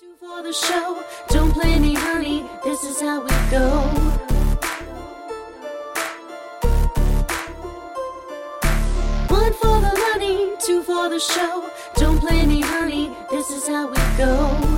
Two for the show. Don't play me, honey. This is how we go. One for the money, two for the show. Don't play me, honey. This is how we go.